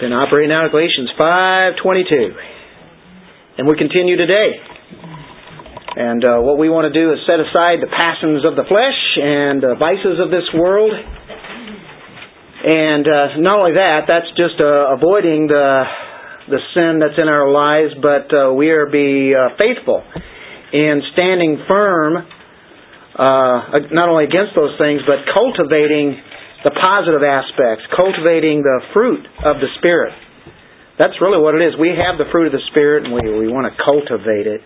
Been operating out of Galatians 5:22, and we continue today. And uh, what we want to do is set aside the passions of the flesh and the vices of this world. And uh, not only that, that's just uh, avoiding the the sin that's in our lives, but uh, we are be uh, faithful in standing firm, uh, not only against those things, but cultivating the positive aspects, cultivating the fruit of the Spirit. That's really what it is. We have the fruit of the Spirit and we, we want to cultivate it.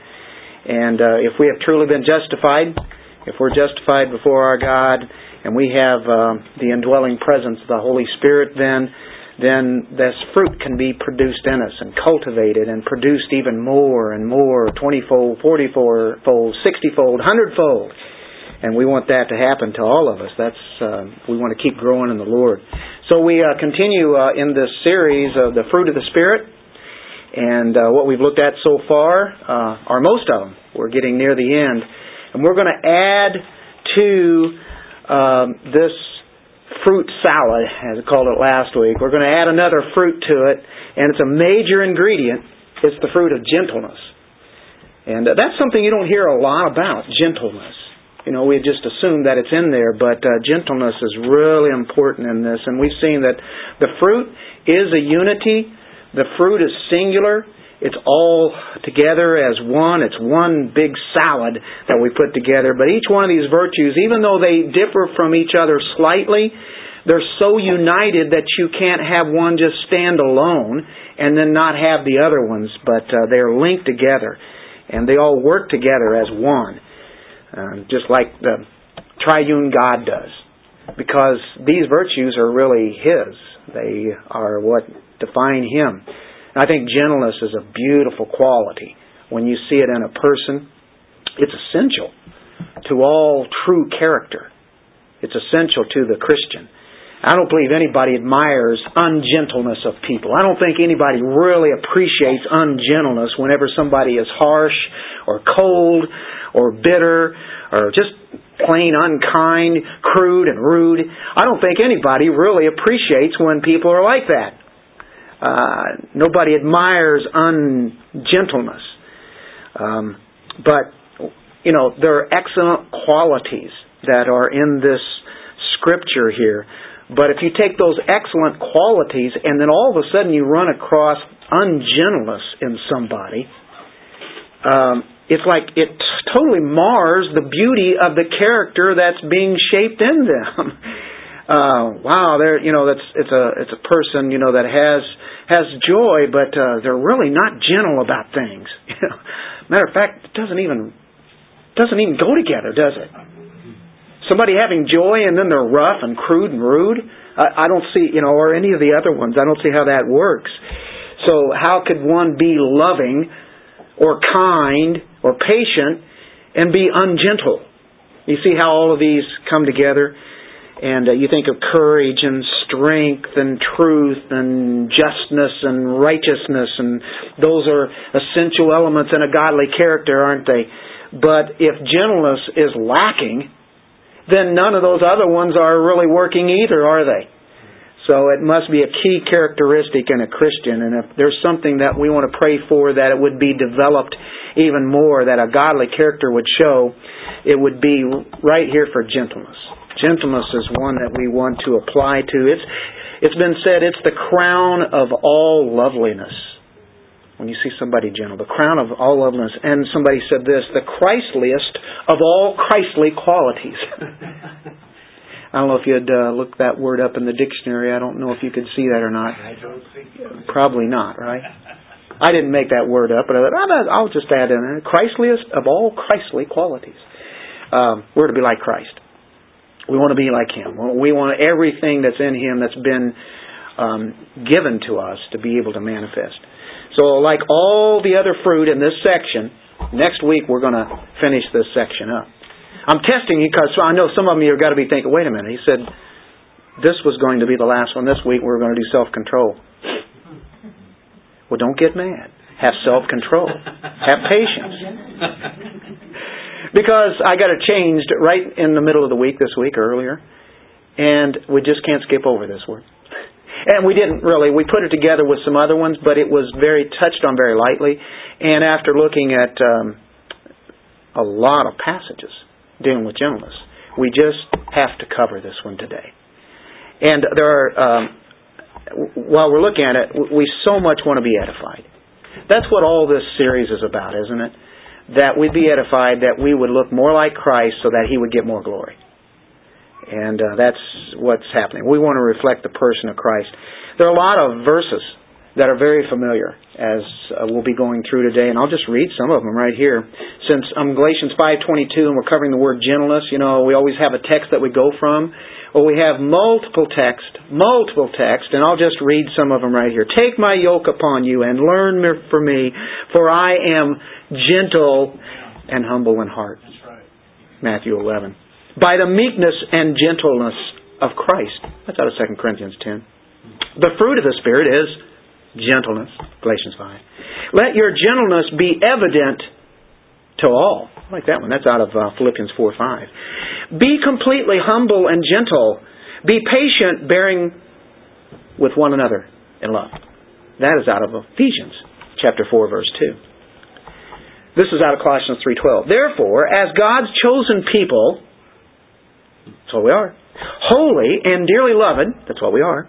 And uh, if we have truly been justified, if we're justified before our God, and we have uh, the indwelling presence of the Holy Spirit, then then this fruit can be produced in us and cultivated and produced even more and more, twenty-fold, forty-fold, sixty-fold, hundredfold and we want that to happen to all of us. That's uh, we want to keep growing in the Lord. So we uh, continue uh, in this series of the fruit of the Spirit, and uh, what we've looked at so far uh, are most of them. We're getting near the end, and we're going to add to um, this fruit salad, as I called it last week. We're going to add another fruit to it, and it's a major ingredient. It's the fruit of gentleness. And uh, that's something you don't hear a lot about, gentleness. You know, we just assume that it's in there, but uh, gentleness is really important in this. And we've seen that the fruit is a unity. The fruit is singular. It's all together as one. It's one big salad that we put together. But each one of these virtues, even though they differ from each other slightly, they're so united that you can't have one just stand alone and then not have the other ones, but uh, they're linked together and they all work together as one uh, just like the triune God does. Because these virtues are really His. They are what define Him. And I think gentleness is a beautiful quality. When you see it in a person, it's essential to all true character. It's essential to the Christian. I don't believe anybody admires ungentleness of people. I don't think anybody really appreciates ungentleness whenever somebody is harsh or cold or bitter or just plain unkind, crude, and rude. I don't think anybody really appreciates when people are like that. Uh, nobody admires ungentleness. Um, but, you know, there are excellent qualities that are in this scripture here. But if you take those excellent qualities and then all of a sudden you run across ungentleness in somebody, um, it's like it totally mars the beauty of the character that's being shaped in them. Uh, wow, they're you know that's it's a it's a person you know that has has joy, but uh, they're really not gentle about things. Matter of fact, it doesn't even doesn't even go together, does it? Somebody having joy and then they're rough and crude and rude. I, I don't see you know, or any of the other ones. I don't see how that works. So how could one be loving or kind or patient and be ungentle. You see how all of these come together? And uh, you think of courage and strength and truth and justness and righteousness, and those are essential elements in a godly character, aren't they? But if gentleness is lacking, then none of those other ones are really working either, are they? So it must be a key characteristic in a Christian. And if there's something that we want to pray for that it would be developed even more, that a godly character would show, it would be right here for gentleness. Gentleness is one that we want to apply to. It's, it's been said it's the crown of all loveliness. When you see somebody gentle, the crown of all loveliness. And somebody said this, the Christliest of all Christly qualities. I don't know if you'd uh, look that word up in the dictionary. I don't know if you could see that or not. I don't think. Probably not, right? I didn't make that word up, but I thought, I'll just add in it. Christliest of all Christly qualities. Um, we're to be like Christ. We want to be like Him. We want everything that's in Him that's been um, given to us to be able to manifest. So, like all the other fruit in this section, next week we're going to finish this section up. I'm testing you because I know some of you have got to be thinking, wait a minute. He said this was going to be the last one. This week we are going to do self control. Well, don't get mad. Have self control. Have patience. because I got it changed right in the middle of the week this week earlier, and we just can't skip over this word. And we didn't really, we put it together with some other ones, but it was very touched on very lightly. And after looking at um, a lot of passages dealing with gentleness, we just have to cover this one today. And there are, um, while we're looking at it, we so much want to be edified. That's what all this series is about, isn't it? That we'd be edified, that we would look more like Christ so that He would get more glory. And uh, that's what's happening. We want to reflect the person of Christ. There are a lot of verses that are very familiar as uh, we'll be going through today, and I'll just read some of them right here. Since um, Galatians 5:22, and we're covering the word gentleness, you know, we always have a text that we go from. Well, we have multiple text, multiple text, and I'll just read some of them right here. Take my yoke upon you and learn from me, for I am gentle and humble in heart. Matthew 11 by the meekness and gentleness of Christ. That's out of 2 Corinthians 10. The fruit of the Spirit is gentleness, Galatians 5. Let your gentleness be evident to all. I like that one. That's out of uh, Philippians 4 5. Be completely humble and gentle. Be patient, bearing with one another in love. That is out of Ephesians chapter 4 verse 2. This is out of Colossians 3:12. Therefore, as God's chosen people, that's what we are. Holy and dearly loved. That's what we are.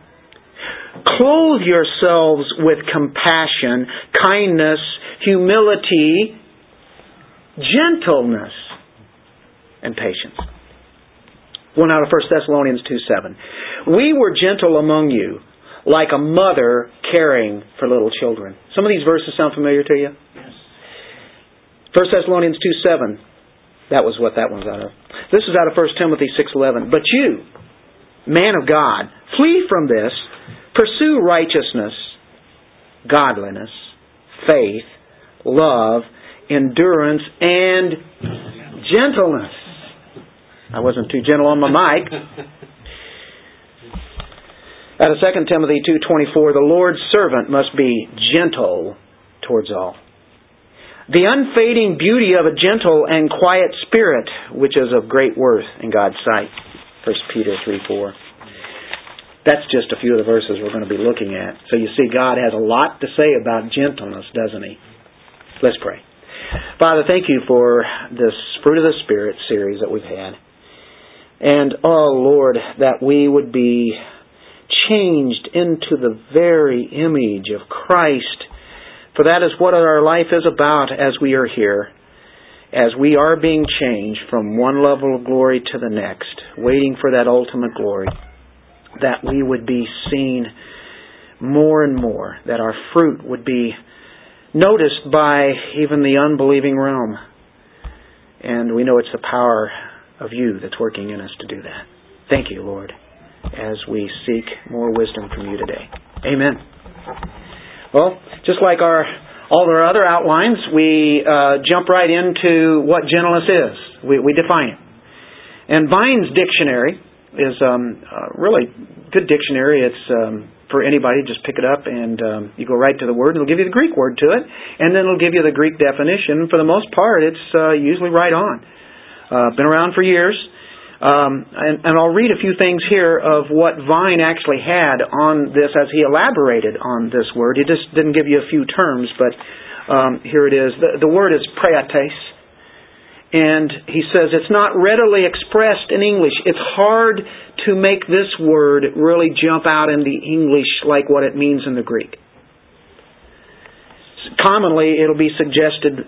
Clothe yourselves with compassion, kindness, humility, gentleness, and patience. One out of 1 Thessalonians 2 7. We were gentle among you, like a mother caring for little children. Some of these verses sound familiar to you? Yes. 1 Thessalonians 2 7. That was what that one's out of. This is out of 1 Timothy 6:11. But you, man of God, flee from this, pursue righteousness, godliness, faith, love, endurance, and gentleness. I wasn't too gentle on my mic. Out of 2 Timothy 2:24, the Lord's servant must be gentle towards all. The unfading beauty of a gentle and quiet spirit, which is of great worth in God's sight. 1 Peter 3 4. That's just a few of the verses we're going to be looking at. So you see, God has a lot to say about gentleness, doesn't He? Let's pray. Father, thank you for this Fruit of the Spirit series that we've had. And, oh Lord, that we would be changed into the very image of Christ for that is what our life is about as we are here, as we are being changed from one level of glory to the next, waiting for that ultimate glory, that we would be seen more and more, that our fruit would be noticed by even the unbelieving realm. And we know it's the power of you that's working in us to do that. Thank you, Lord, as we seek more wisdom from you today. Amen. Well, just like our all our other outlines, we uh, jump right into what gentleness is. We, we define it. And Vine's dictionary is um, a really good dictionary. It's um, for anybody. Just pick it up and um, you go right to the word. It'll give you the Greek word to it, and then it'll give you the Greek definition. For the most part, it's uh, usually right on. Uh, been around for years. Um, and, and, I'll read a few things here of what Vine actually had on this as he elaborated on this word. He just didn't give you a few terms, but um, here it is. The, the word is praetes. And he says it's not readily expressed in English. It's hard to make this word really jump out in the English like what it means in the Greek. Commonly, it'll be suggested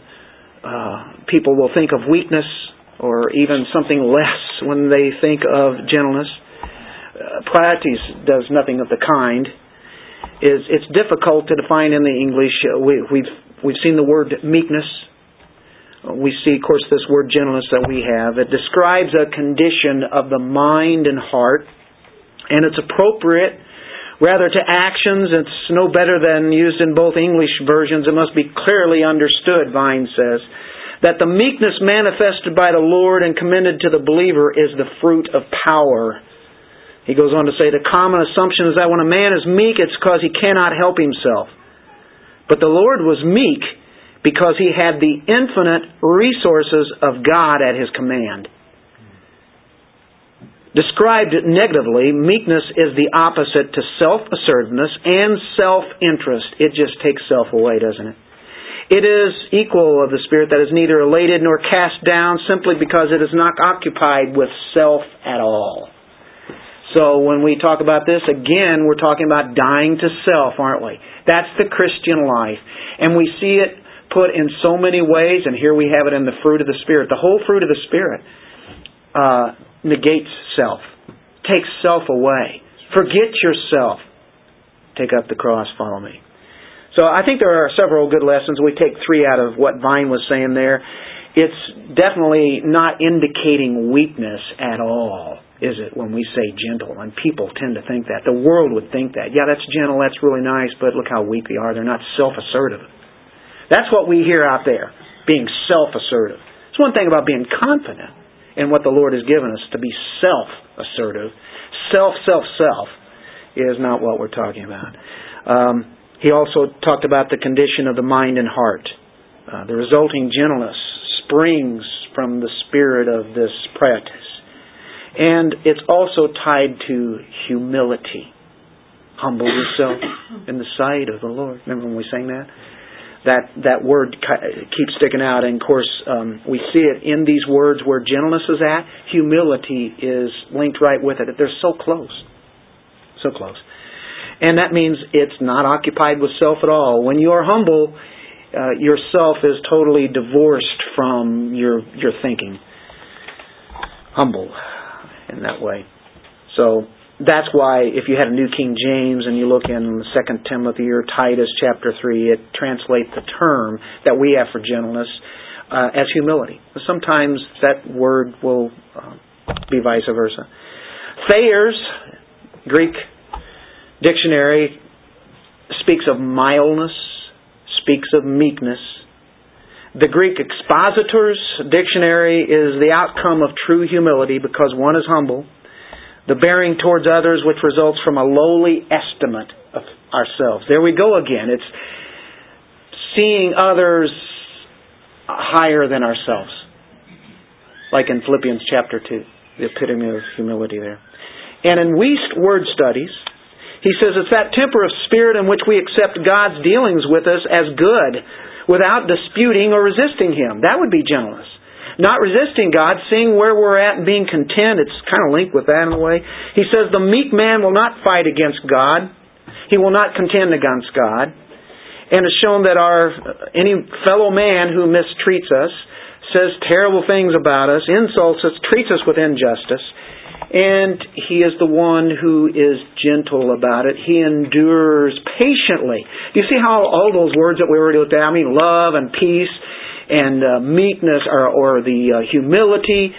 uh, people will think of weakness or even something less when they think of gentleness. Uh, does nothing of the kind. Is it's difficult to define in the English. Uh, we, we've we've seen the word meekness. We see, of course, this word gentleness that we have. It describes a condition of the mind and heart, and it's appropriate rather to actions. It's no better than used in both English versions. It must be clearly understood, Vine says that the meekness manifested by the Lord and commended to the believer is the fruit of power. He goes on to say the common assumption is that when a man is meek, it's because he cannot help himself. But the Lord was meek because he had the infinite resources of God at his command. Described negatively, meekness is the opposite to self-assertiveness and self-interest. It just takes self away, doesn't it? It is equal of the Spirit that is neither elated nor cast down simply because it is not occupied with self at all. So when we talk about this, again, we're talking about dying to self, aren't we? That's the Christian life. And we see it put in so many ways, and here we have it in the fruit of the Spirit. The whole fruit of the Spirit. Uh, negates self, takes self away. Forget yourself. Take up the cross, follow me. So I think there are several good lessons. We take three out of what Vine was saying there. It's definitely not indicating weakness at all, is it, when we say gentle? And people tend to think that. The world would think that. Yeah, that's gentle, that's really nice, but look how weak they are. They're not self assertive. That's what we hear out there, being self assertive. It's one thing about being confident in what the Lord has given us to be self assertive. Self, self, self is not what we're talking about. Um, he also talked about the condition of the mind and heart. Uh, the resulting gentleness springs from the spirit of this practice. And it's also tied to humility. Humble yourself in the sight of the Lord. Remember when we sang that? that that word keeps sticking out. And of course, um, we see it in these words where gentleness is at. Humility is linked right with it. They're so close, so close. And that means it's not occupied with self at all. When you are humble, uh, yourself is totally divorced from your your thinking. Humble in that way. So that's why if you had a New King James and you look in Second Timothy or Titus chapter three, it translates the term that we have for gentleness uh, as humility. Sometimes that word will uh, be vice versa. Thayer's Greek dictionary speaks of mildness, speaks of meekness. The Greek expositor's dictionary is the outcome of true humility because one is humble the bearing towards others which results from a lowly estimate of ourselves. There we go again. It's seeing others higher than ourselves. Like in Philippians chapter 2, the epitome of humility there. And in Wuest word studies, he says it's that temper of spirit in which we accept God's dealings with us as good without disputing or resisting Him. That would be gentleness. Not resisting God, seeing where we're at and being content. It's kind of linked with that in a way. He says, The meek man will not fight against God. He will not contend against God. And it's shown that our any fellow man who mistreats us, says terrible things about us, insults us, treats us with injustice, and he is the one who is gentle about it. He endures patiently. Do you see how all those words that we already looked at, I mean love and peace and uh, meekness or, or the uh, humility,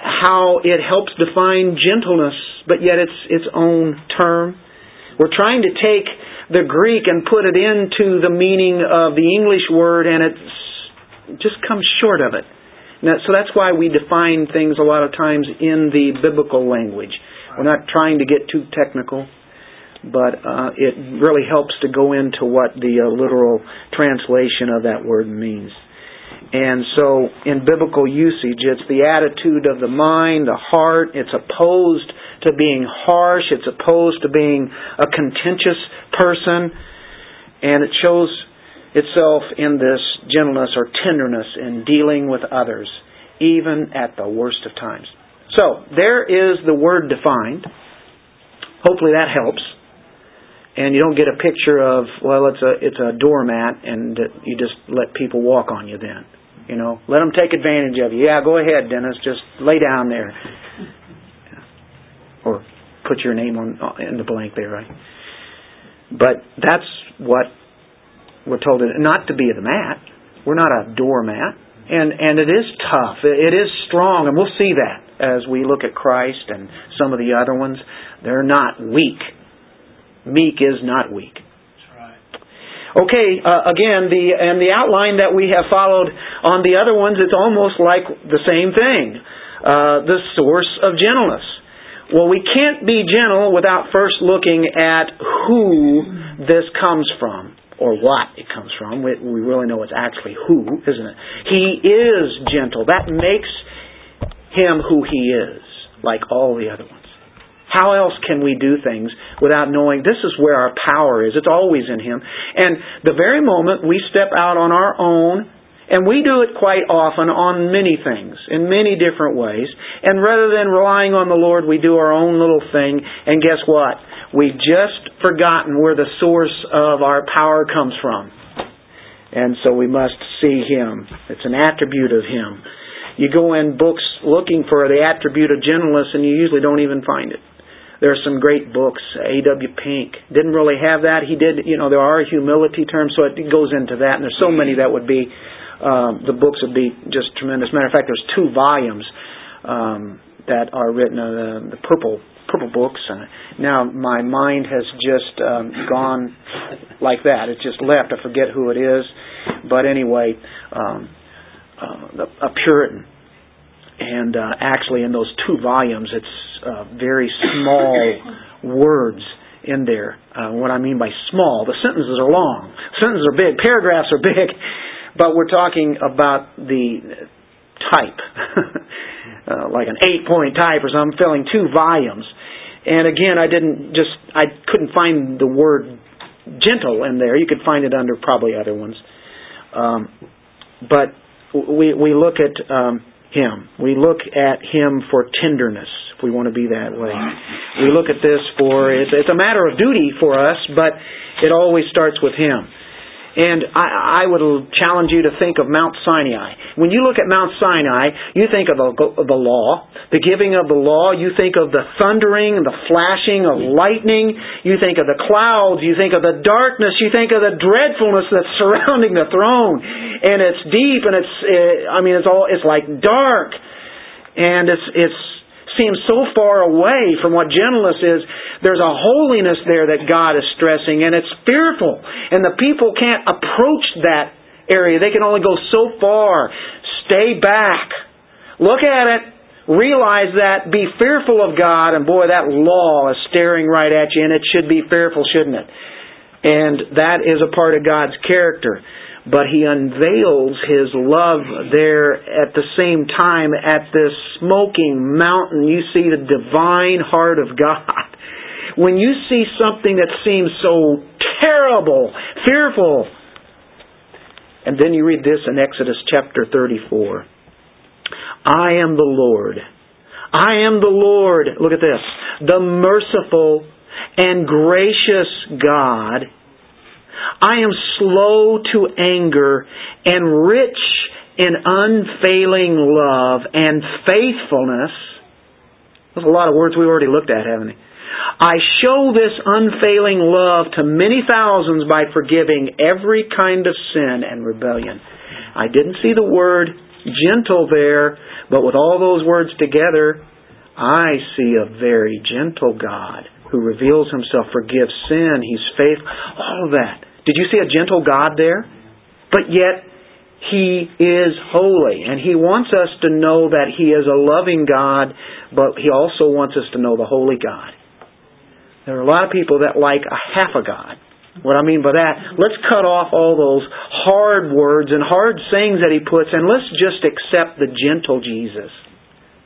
how it helps define gentleness, but yet it's its own term. We're trying to take the Greek and put it into the meaning of the English word, and it just comes short of it. Now, so that's why we define things a lot of times in the biblical language. We're not trying to get too technical, but uh, it really helps to go into what the uh, literal translation of that word means. And so, in biblical usage, it's the attitude of the mind, the heart. It's opposed to being harsh. It's opposed to being a contentious person. And it shows itself in this gentleness or tenderness in dealing with others, even at the worst of times. So, there is the word defined. Hopefully that helps. And you don't get a picture of, well, it's a, it's a doormat and you just let people walk on you then. You know, let them take advantage of you. Yeah, go ahead, Dennis. Just lay down there, or put your name on in the blank there, right? But that's what we're told not to be the mat. We're not a doormat, and and it is tough. It is strong, and we'll see that as we look at Christ and some of the other ones. They're not weak. Meek is not weak. Okay, uh, again, the and the outline that we have followed on the other ones, it's almost like the same thing. Uh, the source of gentleness. Well, we can't be gentle without first looking at who this comes from or what it comes from. We, we really know it's actually who, isn't it? He is gentle. That makes him who he is. like all the other ones. How else can we do things without knowing this is where our power is? It's always in Him. And the very moment we step out on our own, and we do it quite often on many things, in many different ways, and rather than relying on the Lord, we do our own little thing, and guess what? We've just forgotten where the source of our power comes from. And so we must see Him. It's an attribute of Him. You go in books looking for the attribute of gentleness, and you usually don't even find it. There are some great books. A.W. Pink didn't really have that. He did, you know, there are humility terms, so it goes into that. And there's so many that would be, um, the books would be just tremendous. Matter of fact, there's two volumes um, that are written, uh, the purple purple books. Uh, now my mind has just um, gone like that. It's just left. I forget who it is, but anyway, um, uh, a Puritan. And uh, actually, in those two volumes, it's uh, very small words in there. Uh, what I mean by small, the sentences are long, sentences are big, paragraphs are big, but we're talking about the type, uh, like an eight-point type or something, filling two volumes. And again, I didn't just, I couldn't find the word gentle in there. You could find it under probably other ones. Um, but we we look at um, him. We look at him for tenderness if we want to be that way. We look at this for, it's, it's a matter of duty for us, but it always starts with Him. And I, I would challenge you to think of Mount Sinai. When you look at Mount Sinai, you think of the, the law, the giving of the law. You think of the thundering, the flashing of lightning. You think of the clouds. You think of the darkness. You think of the dreadfulness that's surrounding the throne. And it's deep, and it's, eh, I mean, it's all, it's like dark, and it's, it's seems so far away from what gentleness is. There's a holiness there that God is stressing, and it's fearful. And the people can't approach that area. They can only go so far. Stay back. Look at it. Realize that. Be fearful of God. And boy, that law is staring right at you, and it should be fearful, shouldn't it? And that is a part of God's character but he unveils his love there at the same time at this smoking mountain. You see the divine heart of God. When you see something that seems so terrible, fearful, and then you read this in Exodus chapter 34. I am the Lord. I am the Lord. Look at this. The merciful and gracious God I am slow to anger and rich in unfailing love and faithfulness. There's a lot of words we already looked at, haven't we? I show this unfailing love to many thousands by forgiving every kind of sin and rebellion. I didn't see the word gentle there, but with all those words together, I see a very gentle God who reveals himself, forgives sin, he's faithful, all of that. Did you see a gentle God there? But yet, He is holy. And He wants us to know that He is a loving God, but He also wants us to know the holy God. There are a lot of people that like a half a God. What I mean by that, let's cut off all those hard words and hard sayings that He puts, and let's just accept the gentle Jesus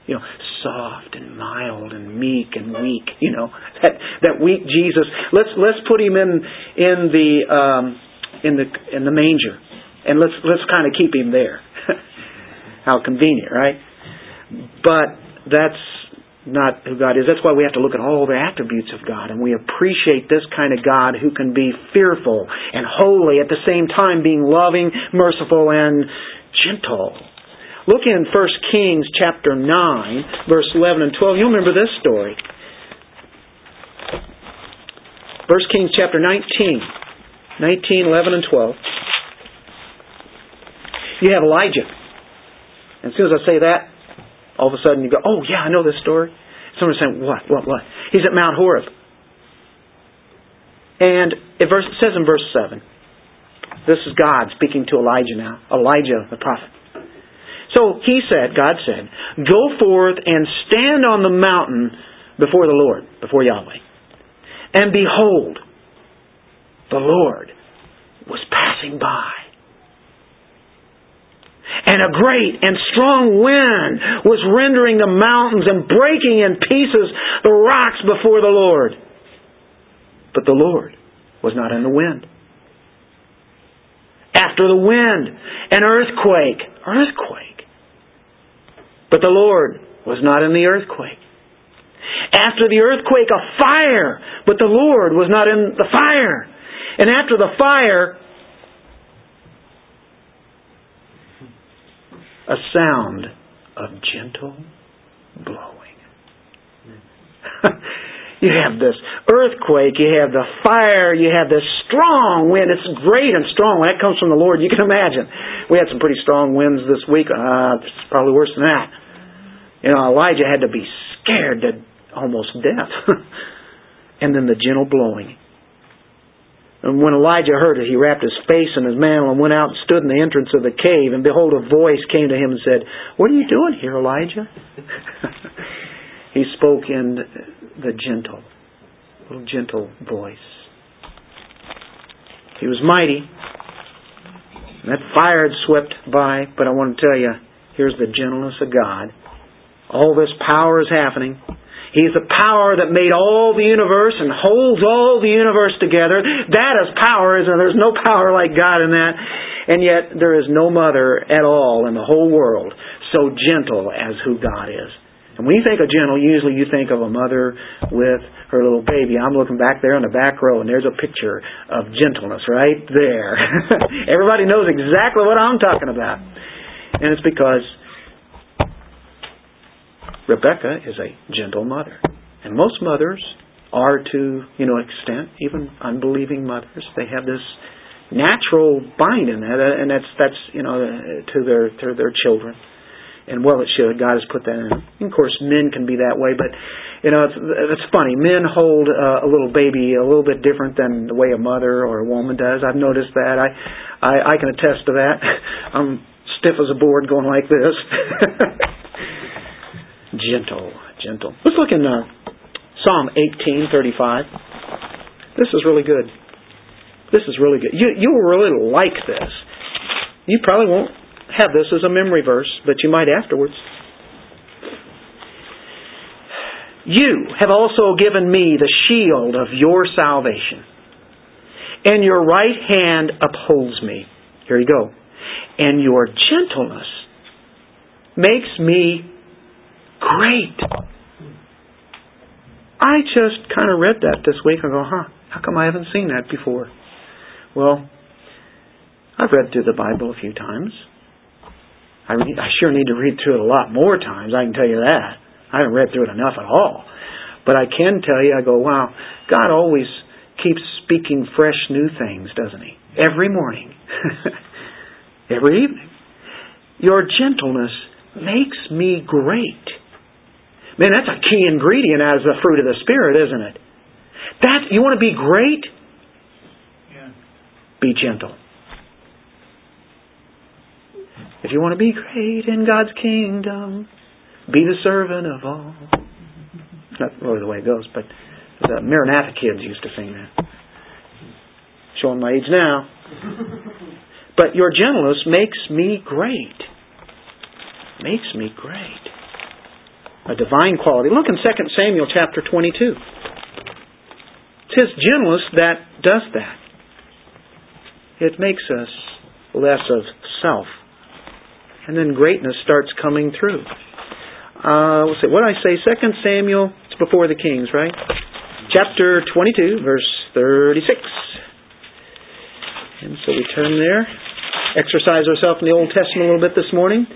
you know, soft and mild and meek and weak. You know, that that weak Jesus. Let's let's put him in in the um, in the in the manger, and let's let's kind of keep him there. How convenient, right? But that's not who God is. That's why we have to look at all the attributes of God, and we appreciate this kind of God who can be fearful and holy at the same time, being loving, merciful, and gentle. Look in 1 Kings chapter 9, verse 11 and 12. You'll remember this story. 1 Kings chapter 19, 19, 11, and 12. You have Elijah. And as soon as I say that, all of a sudden you go, oh, yeah, I know this story. Someone's saying, what, what, what? He's at Mount Horeb. And it says in verse 7, this is God speaking to Elijah now, Elijah the prophet. So he said, God said, Go forth and stand on the mountain before the Lord, before Yahweh. And behold, the Lord was passing by. And a great and strong wind was rendering the mountains and breaking in pieces the rocks before the Lord. But the Lord was not in the wind. After the wind, an earthquake. Earthquake. But the Lord was not in the earthquake. After the earthquake, a fire. But the Lord was not in the fire. And after the fire, a sound of gentle blowing. you have this earthquake, you have the fire, you have this strong wind. It's great and strong. That comes from the Lord, you can imagine. We had some pretty strong winds this week. Uh, it's probably worse than that. You know, Elijah had to be scared to almost death. and then the gentle blowing. And when Elijah heard it, he wrapped his face in his mantle and went out and stood in the entrance of the cave. And behold, a voice came to him and said, What are you doing here, Elijah? he spoke in the gentle, little gentle voice. He was mighty. That fire had swept by, but I want to tell you, here's the gentleness of God. All this power is happening. He's the power that made all the universe and holds all the universe together. That is power, isn't there? There's no power like God in that. And yet, there is no mother at all in the whole world so gentle as who God is. And when you think of gentle, usually you think of a mother with her little baby. I'm looking back there in the back row, and there's a picture of gentleness right there. Everybody knows exactly what I'm talking about. And it's because Rebecca is a gentle mother. And most mothers are to, you know, extent, even unbelieving mothers, they have this natural bind in that, and that's that's you know to their to their children, and well it should. God has put that in. Of course, men can be that way, but you know it's it's funny. Men hold uh, a little baby a little bit different than the way a mother or a woman does. I've noticed that. I I, I can attest to that. I'm stiff as a board going like this. gentle, gentle. Let's look in uh, Psalm 18:35. This is really good. This is really good. You you will really like this. You probably won't have this as a memory verse, but you might afterwards. You have also given me the shield of your salvation, and your right hand upholds me. Here you go. And your gentleness makes me Great. I just kind of read that this week and go, huh, how come I haven't seen that before? Well, I've read through the Bible a few times. I, re- I sure need to read through it a lot more times, I can tell you that. I haven't read through it enough at all. But I can tell you, I go, wow, God always keeps speaking fresh new things, doesn't He? Every morning. Every evening. Your gentleness makes me great. Man, that's a key ingredient as the fruit of the Spirit, isn't it? That you want to be great? Yeah. Be gentle. If you want to be great in God's kingdom, be the servant of all. Not really the way it goes, but the Maranatha kids used to sing that. Showing my age now. But your gentleness makes me great. Makes me great a divine quality. Look in 2 Samuel chapter 22. It's His gentleness that does that. It makes us less of self. And then greatness starts coming through. Uh, let's see, what I say? Second Samuel, it's before the kings, right? Chapter 22, verse 36. And so we turn there. Exercise ourselves in the Old Testament a little bit this morning.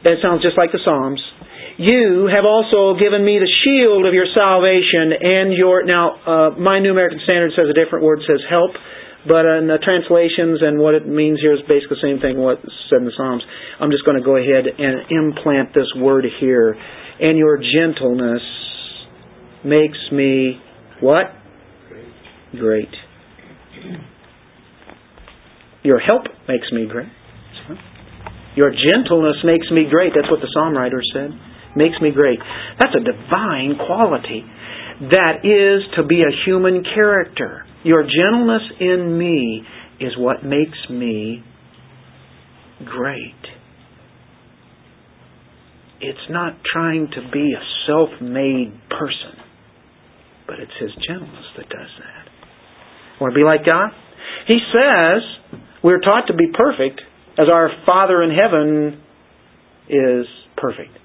It sounds just like the Psalms. You have also given me the shield of your salvation and your. Now, uh, my New American Standard says a different word, says help, but uh, in the translations and what it means here is basically the same thing what said in the Psalms. I'm just going to go ahead and implant this word here. And your gentleness makes me what? Great. Your help makes me great. Your gentleness makes me great. That's what the psalm writer said makes me great. That's a divine quality. That is to be a human character. Your gentleness in me is what makes me great. it's not trying to be a self-made person, but it's His gentleness that does that. Want to be like God? He says we're taught to be perfect as our Father in heaven is perfect.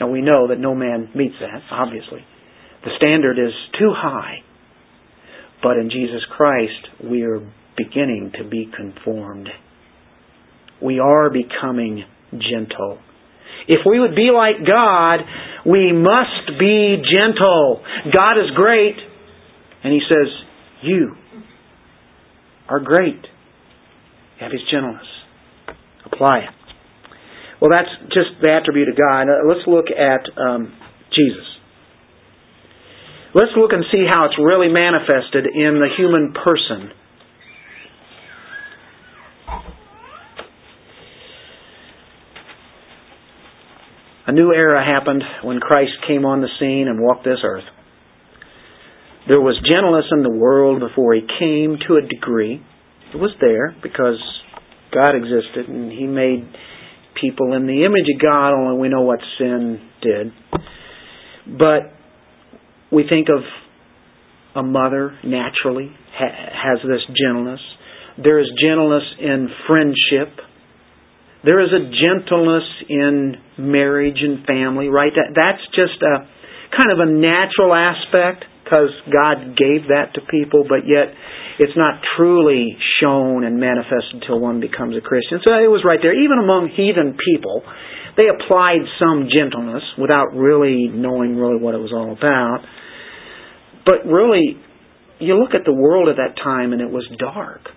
Now we know that no man meets that, obviously. The standard is too high. But in Jesus Christ, we are beginning to be conformed. We are becoming gentle. If we would be like God, we must be gentle. God is great, and He says, You are great. You have His gentleness. Apply it. Well, that's just the attribute of God. Let's look at um, Jesus. Let's look and see how it's really manifested in the human person. A new era happened when Christ came on the scene and walked this earth. There was gentleness in the world before he came to a degree. It was there because God existed and he made people in the image of God, only we know what sin did. But we think of a mother naturally ha- has this gentleness. There is gentleness in friendship. There is a gentleness in marriage and family, right? That, that's just a kind of a natural aspect because God gave that to people, but yet it's not truly shown and manifested until one becomes a Christian. So it was right there. Even among heathen people, they applied some gentleness without really knowing really what it was all about. But really, you look at the world at that time and it was dark.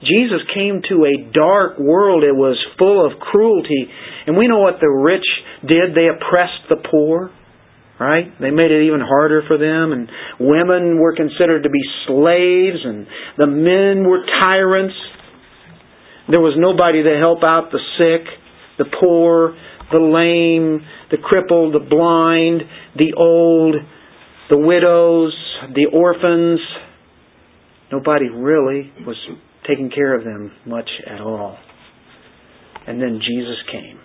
Jesus came to a dark world. It was full of cruelty. And we know what the rich did. They oppressed the poor. Right? They made it even harder for them, and women were considered to be slaves, and the men were tyrants. There was nobody to help out the sick, the poor, the lame, the crippled, the blind, the old, the widows, the orphans. Nobody really was taking care of them much at all. And then Jesus came.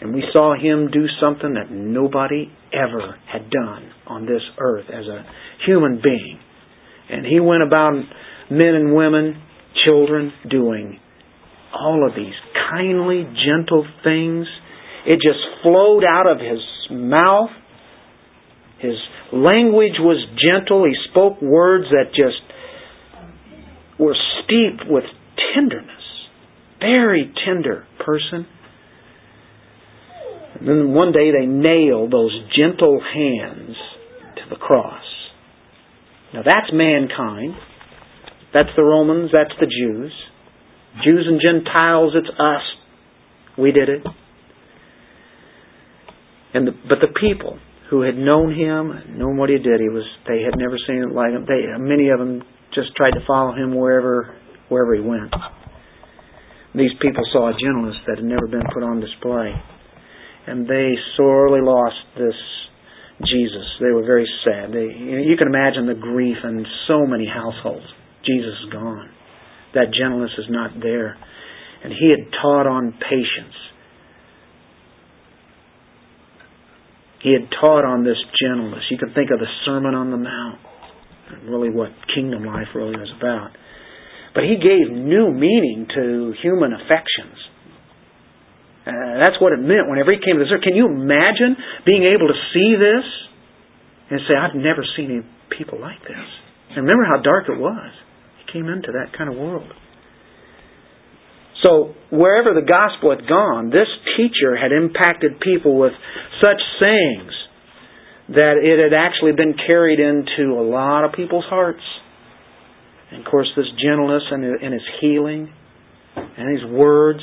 And we saw him do something that nobody ever had done on this earth as a human being. And he went about men and women, children, doing all of these kindly, gentle things. It just flowed out of his mouth. His language was gentle. He spoke words that just were steeped with tenderness. Very tender person. And then one day they nailed those gentle hands to the cross. Now that's mankind. That's the Romans. That's the Jews. Jews and Gentiles, it's us. We did it. And the, but the people, who had known him, known what he did. He was they had never seen it like him. They many of them just tried to follow him wherever wherever he went. These people saw a gentleness that had never been put on display. And they sorely lost this Jesus. They were very sad. They, you can imagine the grief in so many households. Jesus is gone. That gentleness is not there. And he had taught on patience. He had taught on this gentleness. You can think of the Sermon on the Mount, really what kingdom life really is about. But he gave new meaning to human affections. Uh, that's what it meant whenever he came to this earth. Can you imagine being able to see this and say, I've never seen any people like this? And remember how dark it was. He came into that kind of world. So, wherever the gospel had gone, this teacher had impacted people with such sayings that it had actually been carried into a lot of people's hearts. And of course, this gentleness and his healing and his words.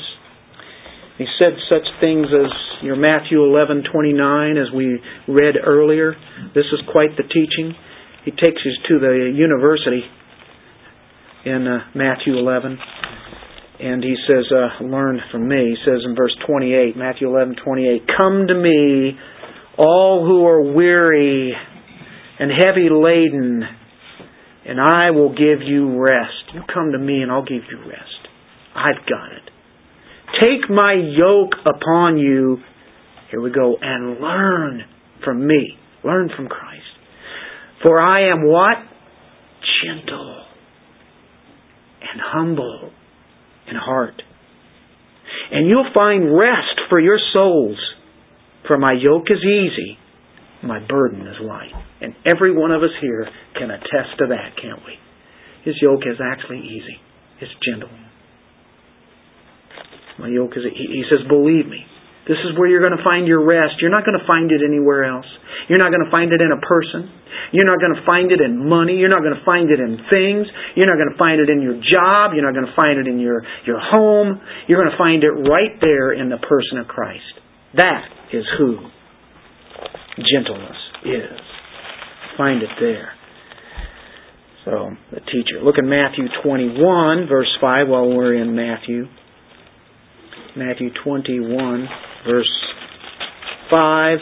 He said such things as your Matthew 11:29 as we read earlier. This is quite the teaching. He takes us to the university in uh, Matthew 11 and he says, uh, learn from me. He says in verse 28, Matthew 11, 28, Come to me, all who are weary and heavy laden, and I will give you rest. You come to me and I'll give you rest. I've got it. Take my yoke upon you Here we go. And learn from me. Learn from Christ. For I am what? Gentle and humble in heart. And you'll find rest for your souls. For my yoke is easy, my burden is light. And every one of us here can attest to that, can't we? His yoke is actually easy. It's gentle. My yoke is, he says, believe me. This is where you're going to find your rest. You're not going to find it anywhere else. You're not going to find it in a person. You're not going to find it in money. You're not going to find it in things. You're not going to find it in your job. You're not going to find it in your, your home. You're going to find it right there in the person of Christ. That is who gentleness is. Find it there. So, the teacher. Look at Matthew 21, verse 5, while we're in Matthew. Matthew 21, verse 5.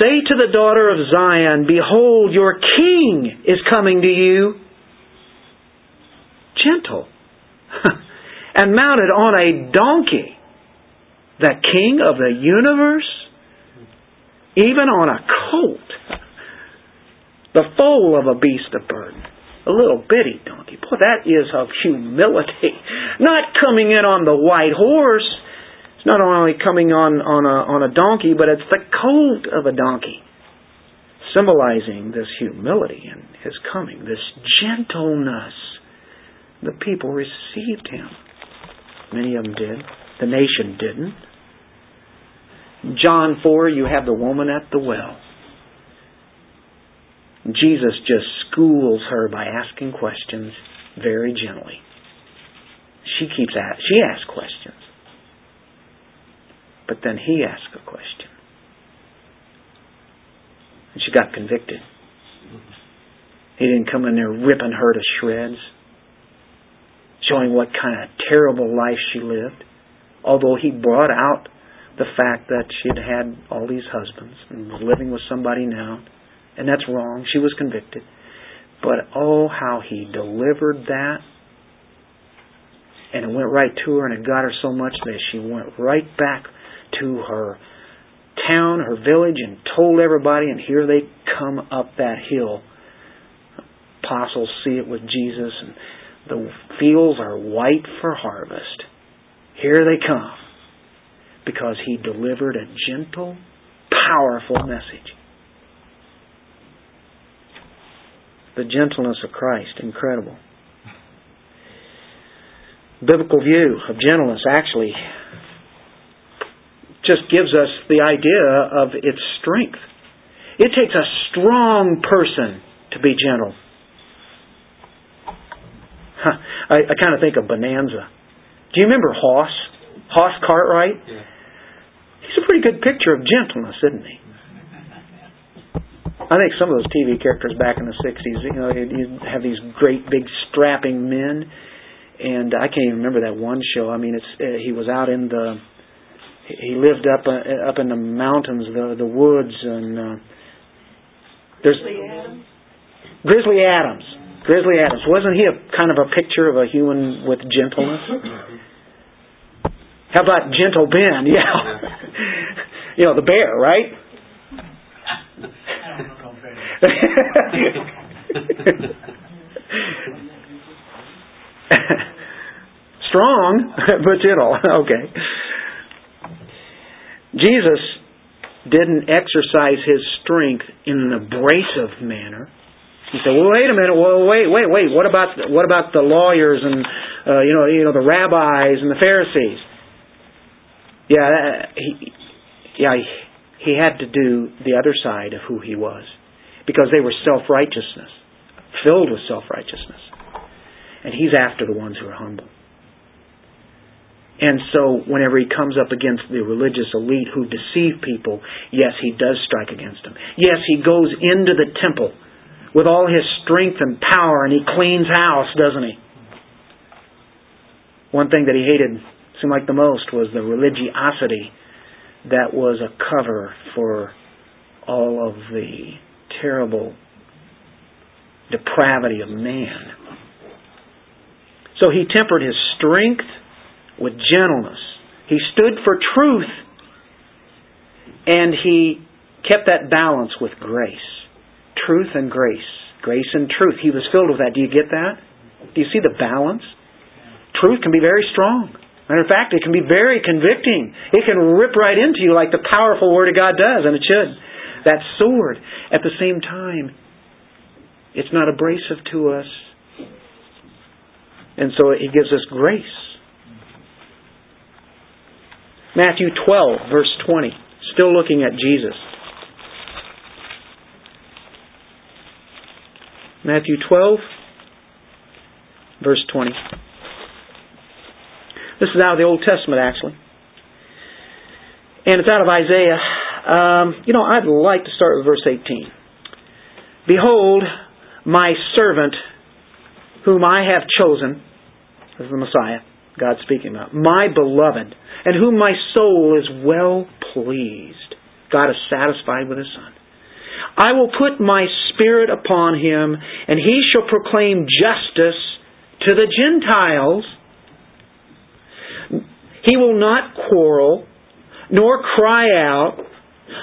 Say to the daughter of Zion, Behold, your king is coming to you, gentle, and mounted on a donkey, the king of the universe, even on a colt, the foal of a beast of burden. A little bitty donkey. Boy, that is of humility. Not coming in on the white horse. It's not only coming on, on, a, on a donkey, but it's the colt of a donkey. Symbolizing this humility and his coming, this gentleness. The people received him. Many of them did. The nation didn't. John 4, you have the woman at the well. Jesus just schools her by asking questions very gently. She keeps at, she asks questions. But then he asks a question. And she got convicted. He didn't come in there ripping her to shreds, showing what kind of terrible life she lived. Although he brought out the fact that she had had all these husbands and was living with somebody now and that's wrong. She was convicted. But oh, how he delivered that. And it went right to her, and it got her so much that she went right back to her town, her village, and told everybody, and here they come up that hill. Apostles see it with Jesus, and the fields are white for harvest. Here they come. Because he delivered a gentle, powerful message. The gentleness of Christ. Incredible. Biblical view of gentleness actually just gives us the idea of its strength. It takes a strong person to be gentle. Huh. I, I kind of think of Bonanza. Do you remember Hoss? Hoss Cartwright? Yeah. He's a pretty good picture of gentleness, isn't he? I think some of those TV characters back in the '60s, you know, you have these great big strapping men, and I can't even remember that one show. I mean, it's uh, he was out in the he lived up uh, up in the mountains, the the woods, and uh, there's Grizzly Adams. Grizzly Adams. Grizzly Adams. Wasn't he a kind of a picture of a human with gentleness? How about Gentle Ben? Yeah. you know, the bear, right? Strong, but gentle. Okay. Jesus didn't exercise his strength in an abrasive manner. He said, "Well, wait a minute. Well, wait, wait, wait. What about what about the lawyers and uh, you know, you know, the rabbis and the Pharisees?" Yeah, he, yeah, he had to do the other side of who he was because they were self righteousness, filled with self righteousness. And he's after the ones who are humble. And so, whenever he comes up against the religious elite who deceive people, yes, he does strike against them. Yes, he goes into the temple with all his strength and power and he cleans house, doesn't he? One thing that he hated, seemed like the most, was the religiosity that was a cover for all of the terrible depravity of man. So he tempered his strength with gentleness. He stood for truth and he kept that balance with grace. Truth and grace. Grace and truth. He was filled with that. Do you get that? Do you see the balance? Truth can be very strong. Matter of fact, it can be very convicting. It can rip right into you like the powerful Word of God does, and it should. That sword. At the same time, it's not abrasive to us. And so it gives us grace. Matthew 12, verse 20. Still looking at Jesus. Matthew 12, verse 20. This is out of the Old Testament, actually. And it's out of Isaiah. Um, you know, I'd like to start with verse 18. Behold, my servant, whom I have chosen, this is the Messiah, God speaking about, my beloved, and whom my soul is well pleased. God is satisfied with his Son. I will put my Spirit upon him, and he shall proclaim justice to the Gentiles. He will not quarrel, nor cry out,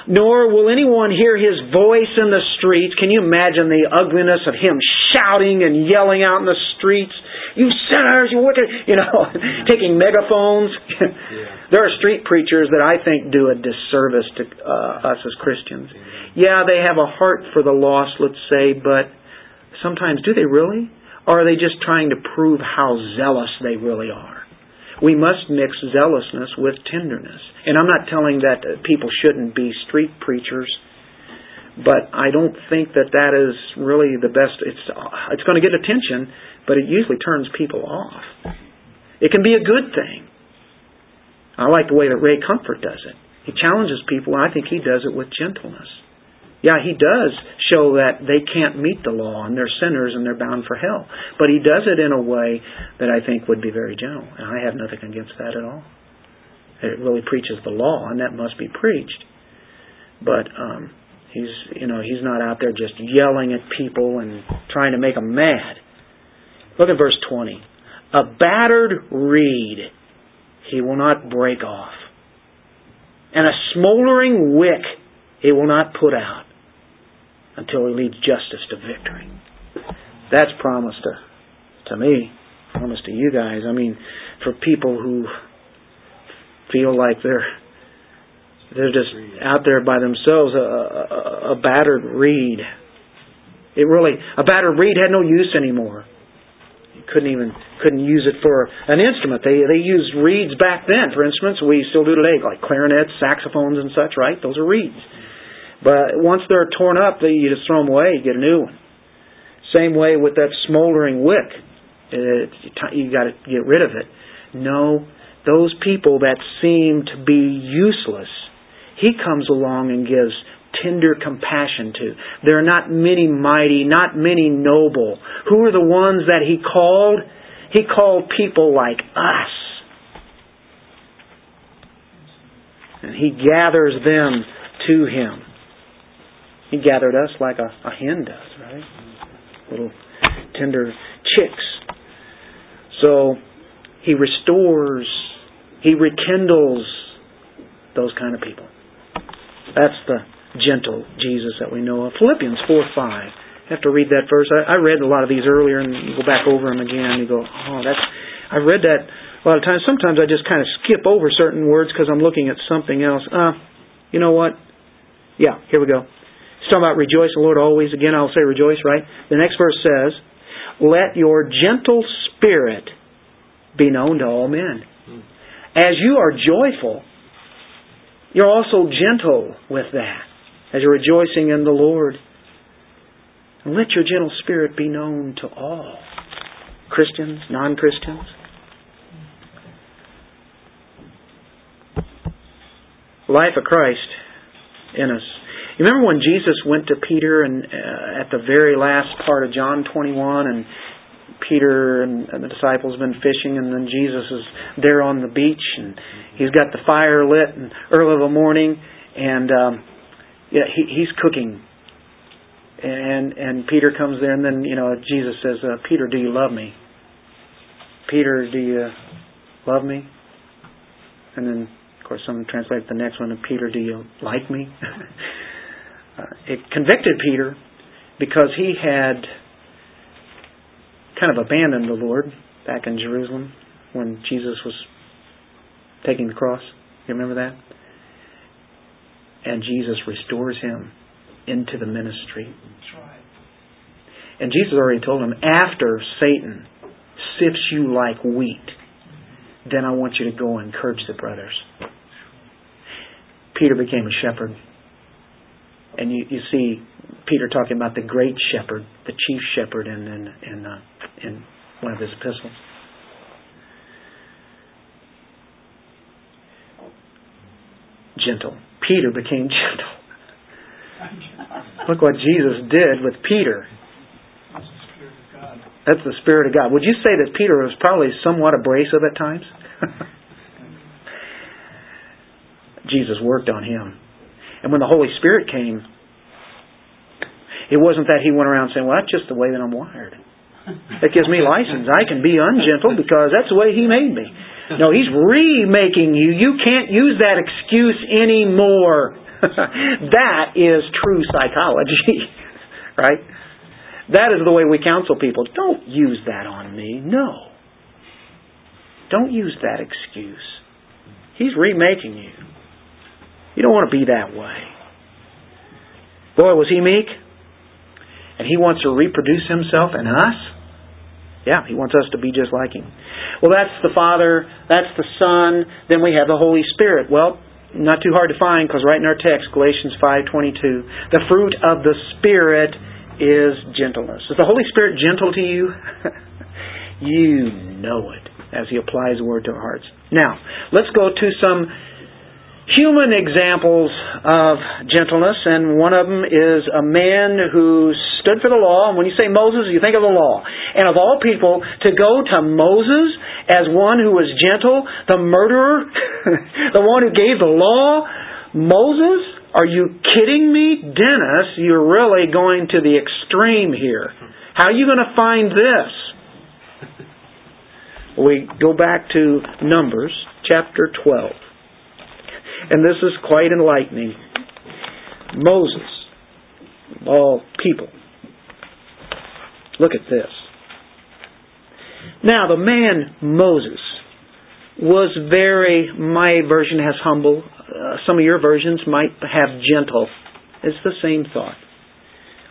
nor will anyone hear his voice in the streets. Can you imagine the ugliness of him shouting and yelling out in the streets? You sinners, you wicked, you know, taking megaphones. there are street preachers that I think do a disservice to uh, us as Christians. Yeah, they have a heart for the lost, let's say, but sometimes do they really? Or are they just trying to prove how zealous they really are? We must mix zealousness with tenderness. And I'm not telling that people shouldn't be street preachers, but I don't think that that is really the best. It's it's going to get attention, but it usually turns people off. It can be a good thing. I like the way that Ray Comfort does it. He challenges people, and I think he does it with gentleness. Yeah, he does show that they can't meet the law and they're sinners and they're bound for hell. But he does it in a way that I think would be very gentle. And I have nothing against that at all. It really preaches the law and that must be preached. But um, he's you know he's not out there just yelling at people and trying to make them mad. Look at verse 20. A battered reed he will not break off, and a smoldering wick he will not put out until he leads justice to victory. That's promise to, to me, promise to you guys. I mean, for people who feel like they're they're just out there by themselves, a, a, a battered reed. It really a battered reed had no use anymore. You couldn't even couldn't use it for an instrument. They they used reeds back then for instruments. We still do today, like clarinets, saxophones, and such. Right? Those are reeds. But once they're torn up, you just throw them away. You get a new one. Same way with that smoldering wick. It, you got to get rid of it. No, those people that seem to be useless, he comes along and gives tender compassion to. There are not many mighty, not many noble. Who are the ones that he called? He called people like us. And he gathers them to him. He gathered us like a, a hen does, right? Little tender chicks. So he restores, he rekindles those kind of people. That's the gentle Jesus that we know of. Philippians 4 5. I have to read that verse. I, I read a lot of these earlier and you go back over them again and you go, oh, that's, I read that a lot of times. Sometimes I just kind of skip over certain words because I'm looking at something else. Uh, you know what? Yeah, here we go. It's talking about rejoice in the Lord always. Again, I'll say rejoice, right? The next verse says, Let your gentle spirit be known to all men. Hmm. As you are joyful, you're also gentle with that, as you're rejoicing in the Lord. And let your gentle spirit be known to all Christians, non Christians. Life of Christ in us you remember when Jesus went to Peter and uh, at the very last part of John 21 and Peter and, and the disciples have been fishing and then Jesus is there on the beach and he's got the fire lit and early in the morning and um yeah he he's cooking. And and Peter comes there and then you know Jesus says uh, Peter do you love me? Peter do you love me? And then, of course, someone translated the next one, to Peter, do you like me? uh, it convicted Peter because he had kind of abandoned the Lord back in Jerusalem when Jesus was taking the cross. You remember that? And Jesus restores him into the ministry. And Jesus already told him, after Satan sifts you like wheat, then I want you to go and encourage the brothers. Peter became a shepherd. And you, you see Peter talking about the great shepherd, the chief shepherd in, in, in, uh, in one of his epistles. Gentle. Peter became gentle. Look what Jesus did with Peter. That's the Spirit of God. Would you say that Peter was probably somewhat abrasive at times? Jesus worked on him. And when the Holy Spirit came, it wasn't that he went around saying, Well, that's just the way that I'm wired. That gives me license. I can be ungentle because that's the way he made me. No, he's remaking you. You can't use that excuse anymore. that is true psychology, right? That is the way we counsel people. Don't use that on me. No. Don't use that excuse. He's remaking you. You don't want to be that way. Boy, was he meek? And he wants to reproduce himself in us? Yeah, he wants us to be just like him. Well, that's the Father, that's the Son, then we have the Holy Spirit. Well, not too hard to find because right in our text, Galatians 5:22, the fruit of the Spirit is gentleness. Is the Holy Spirit gentle to you? you know it as He applies the Word to our hearts. Now, let's go to some human examples of gentleness, and one of them is a man who stood for the law. And when you say Moses, you think of the law. And of all people, to go to Moses as one who was gentle, the murderer, the one who gave the law, Moses, are you kidding me? Dennis, you're really going to the extreme here. How are you going to find this? We go back to Numbers chapter 12. And this is quite enlightening. Moses, all people. Look at this. Now, the man Moses was very, my version has humble, uh, some of your versions might have gentle. It's the same thought.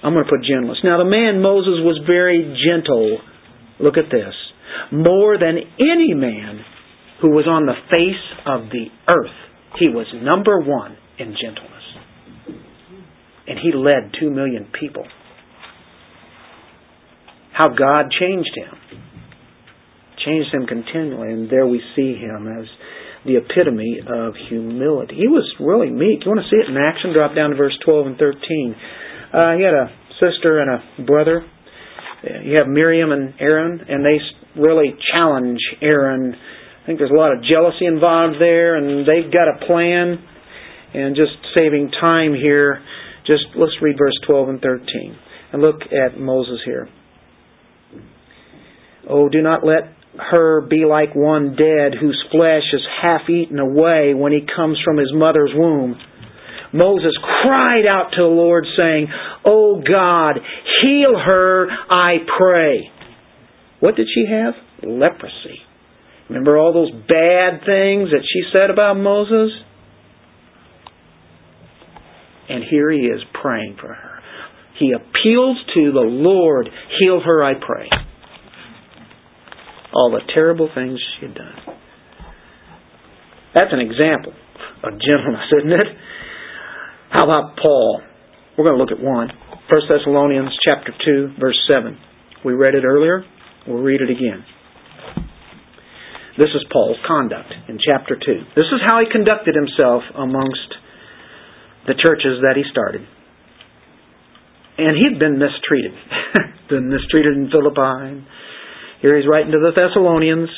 I'm going to put gentleness. Now, the man Moses was very gentle. Look at this. More than any man who was on the face of the earth, he was number one in gentleness. And he led two million people. How God changed him. Changed him continually, and there we see him as the epitome of humility. He was really meek. You want to see it in action? Drop down to verse 12 and 13. Uh, he had a sister and a brother. You have Miriam and Aaron, and they really challenge Aaron. I think there's a lot of jealousy involved there, and they've got a plan. And just saving time here, just let's read verse 12 and 13. And look at Moses here. Oh, do not let her be like one dead whose flesh is half eaten away when he comes from his mother's womb. Moses cried out to the Lord saying, O God, heal her, I pray. What did she have? Leprosy. Remember all those bad things that she said about Moses? And here he is praying for her. He appeals to the Lord, heal her, I pray all the terrible things she had done. That's an example of gentleness, isn't it? How about Paul? We're going to look at one. 1 Thessalonians chapter 2, verse 7. We read it earlier. We'll read it again. This is Paul's conduct in chapter 2. This is how he conducted himself amongst the churches that he started. And he'd been mistreated. been mistreated in Philippi, here he's writing to the Thessalonians.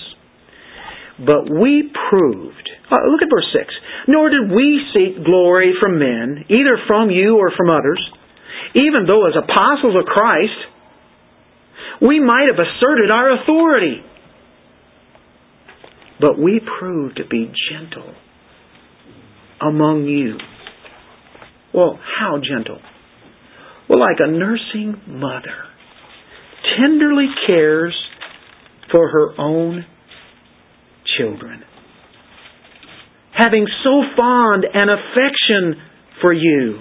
But we proved, uh, look at verse 6. Nor did we seek glory from men, either from you or from others, even though as apostles of Christ, we might have asserted our authority. But we prove to be gentle among you. Well, how gentle? Well, like a nursing mother tenderly cares for her own children. Having so fond an affection for you,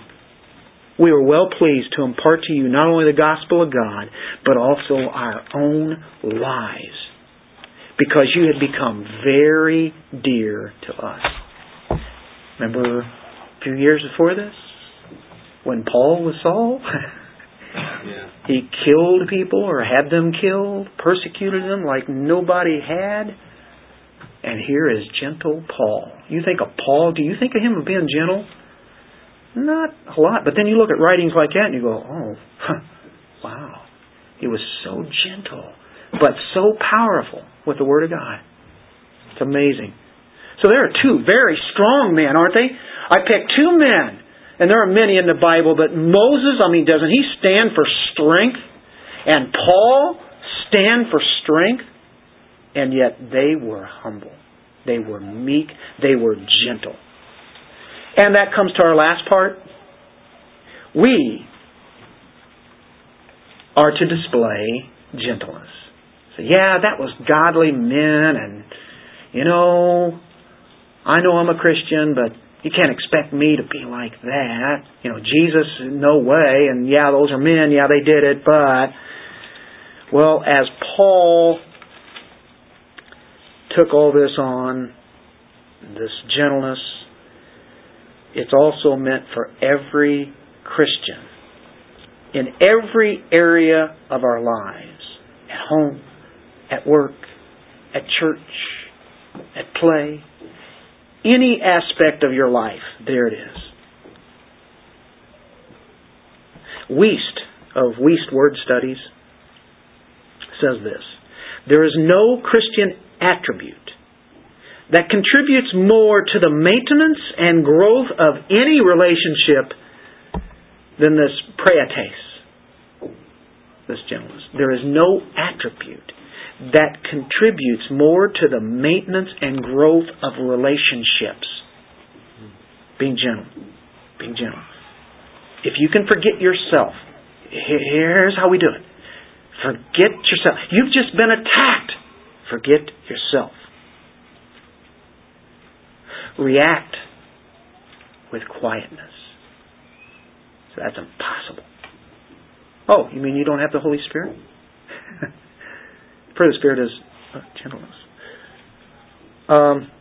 we are well pleased to impart to you not only the gospel of God, but also our own lives, because you had become very dear to us. Remember a few years before this? When Paul was Saul? Yeah. He killed people or had them killed, persecuted them like nobody had. And here is gentle Paul. You think of Paul, do you think of him as being gentle? Not a lot. But then you look at writings like that and you go, oh, huh, wow. He was so gentle, but so powerful with the Word of God. It's amazing. So there are two very strong men, aren't they? I picked two men and there are many in the Bible, but Moses, I mean, doesn't he stand for strength? And Paul stand for strength? And yet they were humble. They were meek. They were gentle. And that comes to our last part. We are to display gentleness. Yeah, that was godly men, and, you know, I know I'm a Christian, but you can't expect me to be like that. You know, Jesus, no way. And yeah, those are men. Yeah, they did it. But, well, as Paul took all this on, this gentleness, it's also meant for every Christian in every area of our lives at home, at work, at church, at play, any aspect of your life, there it is. Wuest of Wuest Word Studies says this There is no Christian attribute that contributes more to the maintenance and growth of any relationship than this praetes, this gentleness. There is no attribute that contributes more to the maintenance and growth of relationships. Being gentle. Being gentle. If you can forget yourself, here's how we do it. Forget yourself. You've just been attacked. Forget yourself. React with quietness. So that's impossible. Oh, you mean you don't have the Holy Spirit? Fruit of the Spirit is uh, gentleness. Um,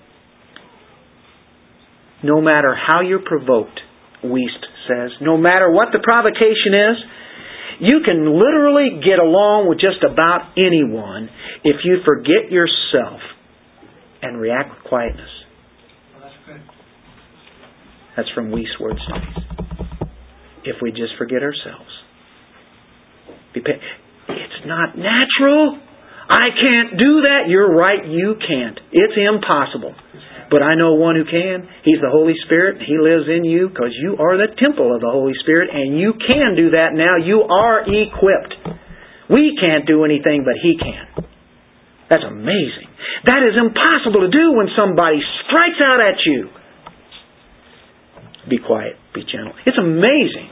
no matter how you're provoked, Wuest says, no matter what the provocation is, you can literally get along with just about anyone if you forget yourself and react with quietness. that's good. That's from Wuest Word Studies. If we just forget ourselves. It's not natural. I can't do that. You're right, you can't. It's impossible. But I know one who can. He's the Holy Spirit. He lives in you because you are the temple of the Holy Spirit and you can do that now. You are equipped. We can't do anything, but He can. That's amazing. That is impossible to do when somebody strikes out at you. Be quiet. Be gentle. It's amazing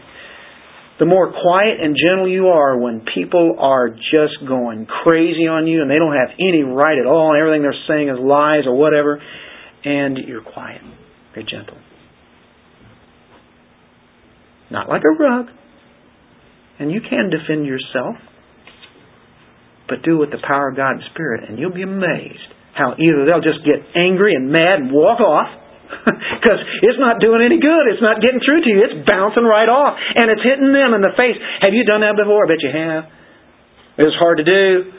the more quiet and gentle you are when people are just going crazy on you and they don't have any right at all and everything they're saying is lies or whatever, and you're quiet, you're gentle. Not like a rug. And you can defend yourself, but do it with the power of God and Spirit, and you'll be amazed how either they'll just get angry and mad and walk off, because it's not doing any good. It's not getting through to you. It's bouncing right off. And it's hitting them in the face. Have you done that before? I bet you have. It was hard to do.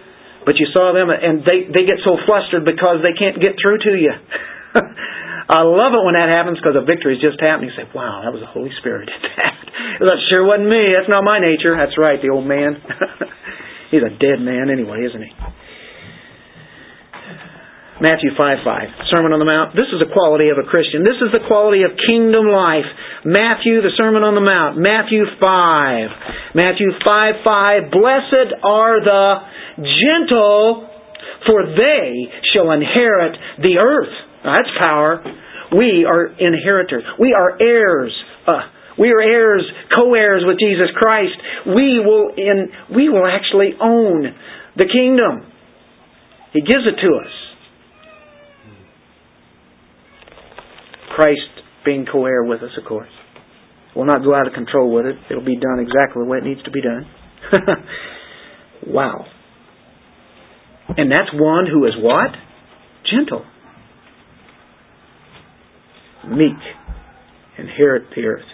But you saw them and they, they get so flustered because they can't get through to you. I love it when that happens because a victory has just happened. You say, wow, that was the Holy Spirit did that. That sure wasn't me. That's not my nature. That's right, the old man. He's a dead man anyway, isn't he? Matthew 5 5, Sermon on the Mount. This is the quality of a Christian. This is the quality of kingdom life. Matthew, the Sermon on the Mount. Matthew 5. Matthew 5 5. Blessed are the gentle, for they shall inherit the earth. Now, that's power. We are inheritors. We are heirs. Uh, we are heirs, co-heirs with Jesus Christ. We will in we will actually own the kingdom. He gives it to us. Christ being co-heir with us, of course. We'll not go out of control with it. It'll be done exactly the way it needs to be done. wow. And that's one who is what? Gentle. Meek. Inherit the earth.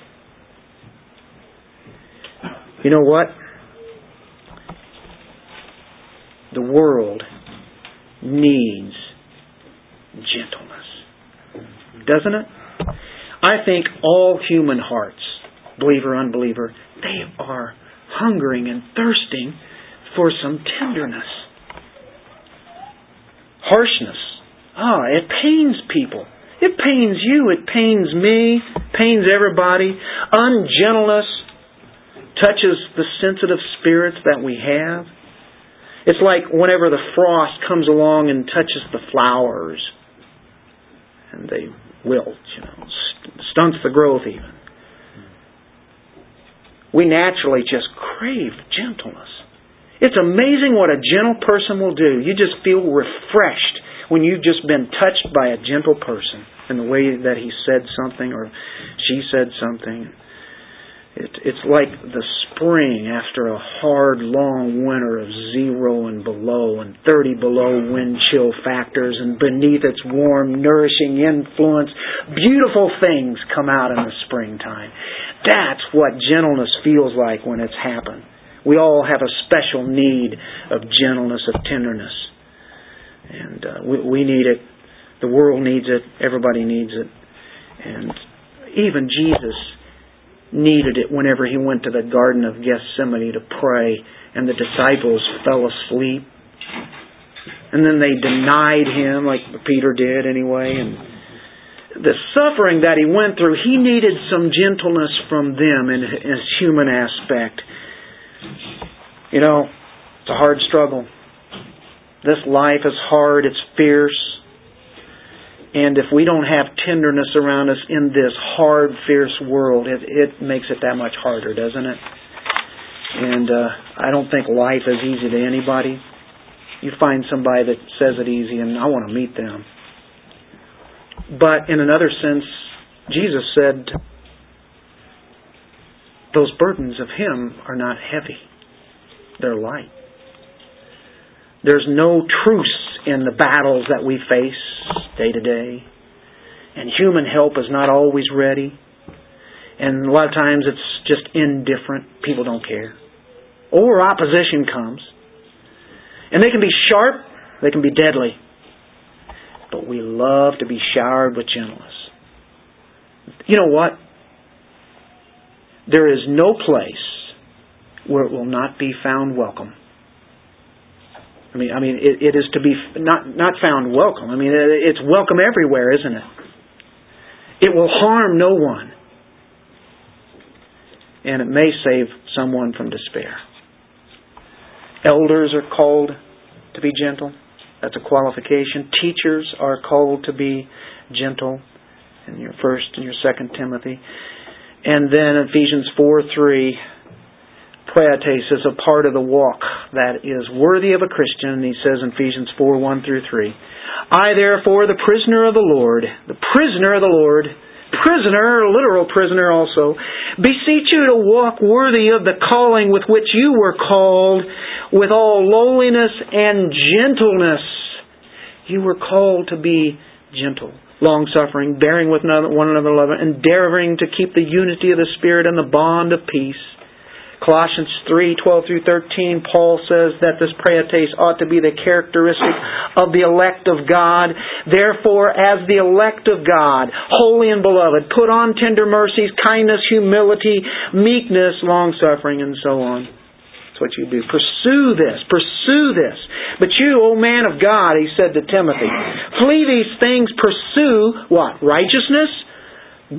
You know what? The world needs gentleness. Doesn't it? I think all human hearts, believer, unbeliever, they are hungering and thirsting for some tenderness. Harshness. Ah, it pains people. It pains you. It pains me. Pains everybody. Ungentleness touches the sensitive spirits that we have. It's like whenever the frost comes along and touches the flowers and they wilt, you know, stunts the growth even. We naturally just crave gentleness. It's amazing what a gentle person will do. You just feel refreshed when you've just been touched by a gentle person in the way that he said something or she said something. It, it's like the spring after a hard, long winter of zero and below and 30 below wind chill factors, and beneath its warm, nourishing influence, beautiful things come out in the springtime. That's what gentleness feels like when it's happened. We all have a special need of gentleness, of tenderness. And uh, we, we need it. The world needs it. Everybody needs it. And even Jesus needed it whenever he went to the Garden of Gethsemane to pray and the disciples fell asleep. And then they denied him, like Peter did anyway. And the suffering that he went through, he needed some gentleness from them in his human aspect. You know, it's a hard struggle. This life is hard, it's fierce. And if we don't have tenderness around us in this hard, fierce world, it, it makes it that much harder, doesn't it? And uh, I don't think life is easy to anybody. You find somebody that says it easy, and I want to meet them. But in another sense, Jesus said, those burdens of Him are not heavy, they're light. There's no truce in the battles that we face day to day. And human help is not always ready. And a lot of times it's just indifferent. People don't care. Or opposition comes. And they can be sharp, they can be deadly. But we love to be showered with gentleness. You know what? There is no place where it will not be found welcome. I mean, I mean, it, it is to be not not found welcome. I mean, it's welcome everywhere, isn't it? It will harm no one, and it may save someone from despair. Elders are called to be gentle. That's a qualification. Teachers are called to be gentle in your first and your second Timothy. And then Ephesians 4 3 Praetes is a part of the walk that is worthy of a Christian. He says in Ephesians 4 1 through 3. I, therefore, the prisoner of the Lord, the prisoner of the Lord, prisoner, literal prisoner also, beseech you to walk worthy of the calling with which you were called, with all lowliness and gentleness. You were called to be gentle, long suffering, bearing with one another, endeavoring to keep the unity of the Spirit and the bond of peace. Colossians 3, 12 through 13, Paul says that this praetes ought to be the characteristic of the elect of God. Therefore, as the elect of God, holy and beloved, put on tender mercies, kindness, humility, meekness, long suffering, and so on. That's what you do. Pursue this. Pursue this. But you, O man of God, he said to Timothy, flee these things, pursue what? Righteousness,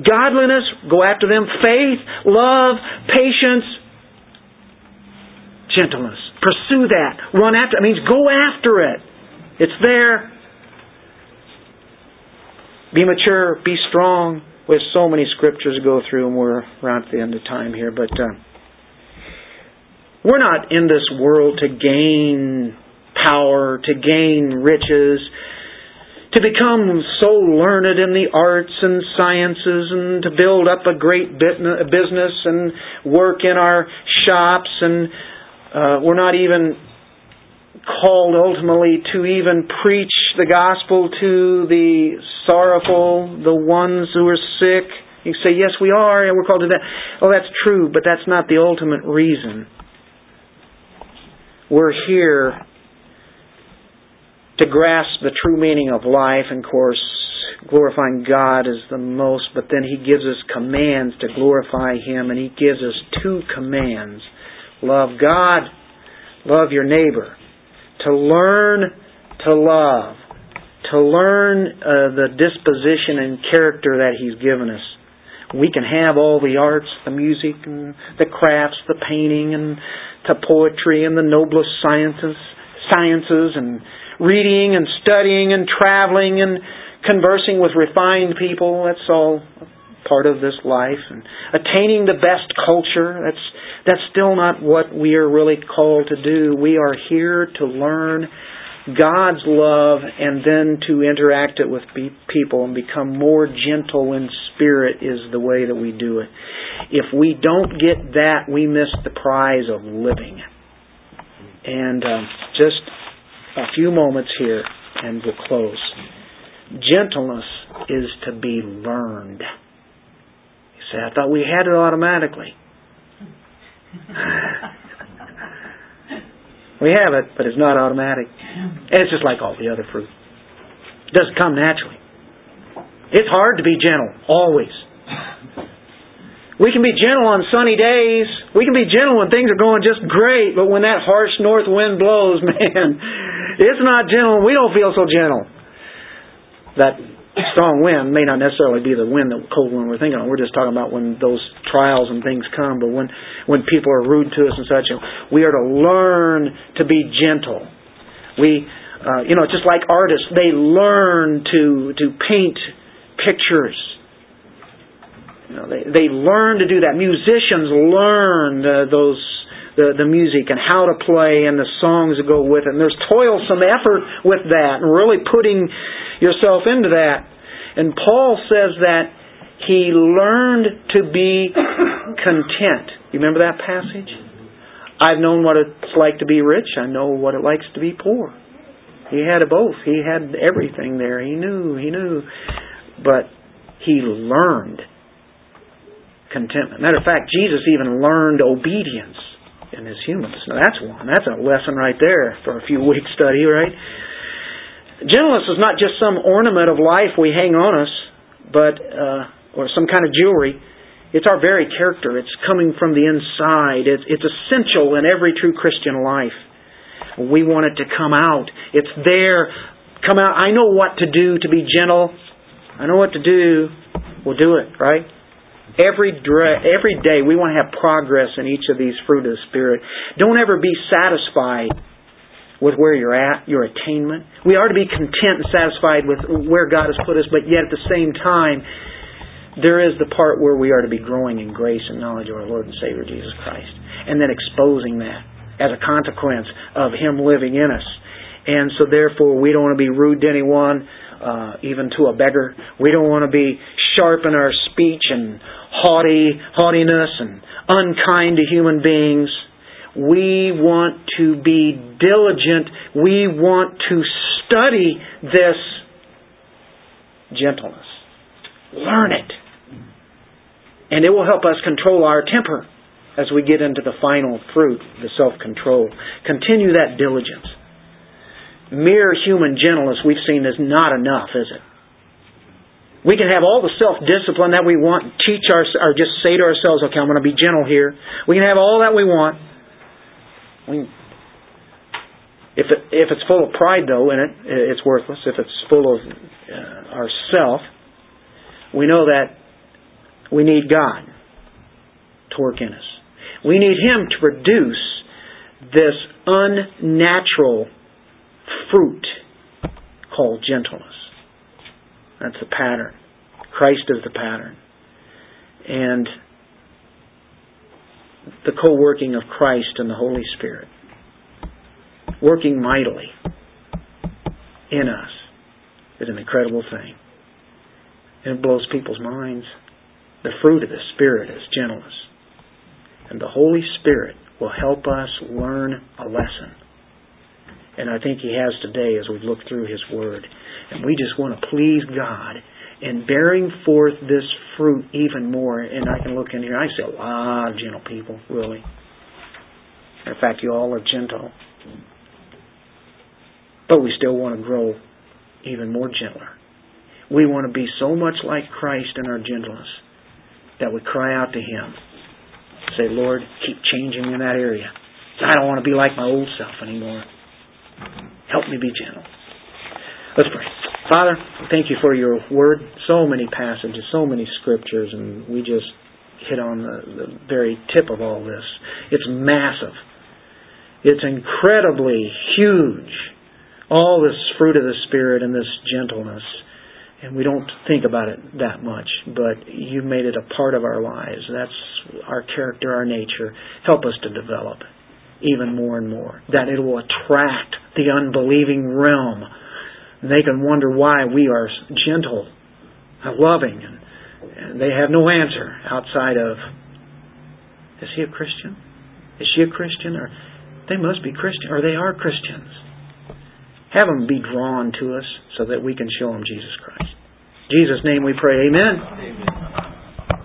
godliness, go after them, faith, love, patience, gentleness. Pursue that. Run after it. means go after it. It's there. Be mature, be strong. Have so many scriptures to go through, and we're around the end of time here. But uh, we're not in this world to gain power, to gain riches, to become so learned in the arts and sciences, and to build up a great business and work in our shops. And uh, we're not even called ultimately to even preach the gospel to the sorrowful, the ones who are sick. You say, yes, we are, and we're called to that. Oh, that's true, but that's not the ultimate reason. We're here to grasp the true meaning of life, and of course, glorifying God is the most, but then He gives us commands to glorify Him, and He gives us two commands love God, love your neighbor to learn to love, to learn uh, the disposition and character that He's given us. We can have all the arts, the music, and the crafts, the painting, and the poetry, and the noblest sciences, sciences, and reading and studying and traveling and conversing with refined people. That's all part of this life. And attaining the best culture. That's that's still not what we are really called to do. We are here to learn God's love and then to interact it with people and become more gentle in spirit is the way that we do it. If we don't get that, we miss the prize of living. And um, just a few moments here and we'll close. Gentleness is to be learned. Say, I thought we had it automatically. we have it, but it's not automatic. And it's just like all the other fruit. It doesn't come naturally. It's hard to be gentle, always. We can be gentle on sunny days. We can be gentle when things are going just great, but when that harsh north wind blows, man, it's not gentle. We don't feel so gentle. That strong wind may not necessarily be the wind, the cold wind we're thinking of. We're just talking about when those trials and things come. But when when people are rude to us and such, we are to learn to be gentle. We, uh, you know, just like artists, they learn to to paint pictures. You know, they they learn to do that. Musicians learn uh, those the, the music and how to play and the songs that go with it. And there's toilsome effort with that and really putting yourself into that. And Paul says that he learned to be content. You remember that passage? I've known what it's like to be rich. I know what it likes to be poor. He had both. He had everything there. He knew. He knew. But he learned contentment. Matter of fact, Jesus even learned obedience in his humanness. Now that's one. That's a lesson right there for a few weeks study, right? Gentleness is not just some ornament of life we hang on us, but uh, or some kind of jewelry. It's our very character. It's coming from the inside. It's, it's essential in every true Christian life. We want it to come out. It's there. Come out. I know what to do to be gentle. I know what to do. We'll do it, right? Every, every day we want to have progress in each of these fruit of the Spirit. Don't ever be satisfied with where you're at, your attainment. We are to be content and satisfied with where God has put us, but yet at the same time, there is the part where we are to be growing in grace and knowledge of our Lord and Savior Jesus Christ. And then exposing that as a consequence of Him living in us. And so therefore we don't want to be rude to anyone, uh, even to a beggar. We don't want to be sharp in our speech and haughty, haughtiness and unkind to human beings. We want to be diligent. We want to study this gentleness. Learn it. And it will help us control our temper as we get into the final fruit, the self control. Continue that diligence. Mere human gentleness, we've seen, is not enough, is it? We can have all the self discipline that we want, teach our, or just say to ourselves, okay, I'm going to be gentle here. We can have all that we want. We, if it, if it's full of pride though in it, it's worthless. If it's full of uh, ourself, we know that we need God to work in us. We need Him to produce this unnatural fruit called gentleness. That's the pattern. Christ is the pattern. And the co-working of Christ and the Holy Spirit working mightily in us is an incredible thing. And it blows people's minds. The fruit of the Spirit is gentleness. And the Holy Spirit will help us learn a lesson. And I think He has today as we've looked through His Word. And we just want to please God in bearing forth this fruit even more. And I can look in here, I see a lot of gentle people, really. In fact, you all are gentle. But we still want to grow even more gentler. We want to be so much like Christ in our gentleness that we cry out to Him. Say, Lord, keep changing in that area. I don't want to be like my old self anymore. Help me be gentle. Let's pray. Father, thank you for your word. So many passages, so many scriptures, and we just hit on the, the very tip of all this. It's massive. It's incredibly huge. All this fruit of the Spirit and this gentleness. And we don't think about it that much, but you've made it a part of our lives. That's our character, our nature. Help us to develop even more and more. That it will attract the unbelieving realm. They can wonder why we are gentle and loving, and, and they have no answer outside of, is he a Christian? Is she a Christian? Or they must be Christian, or they are Christians. Have them be drawn to us so that we can show them Jesus Christ. In Jesus' name we pray. Amen. Amen.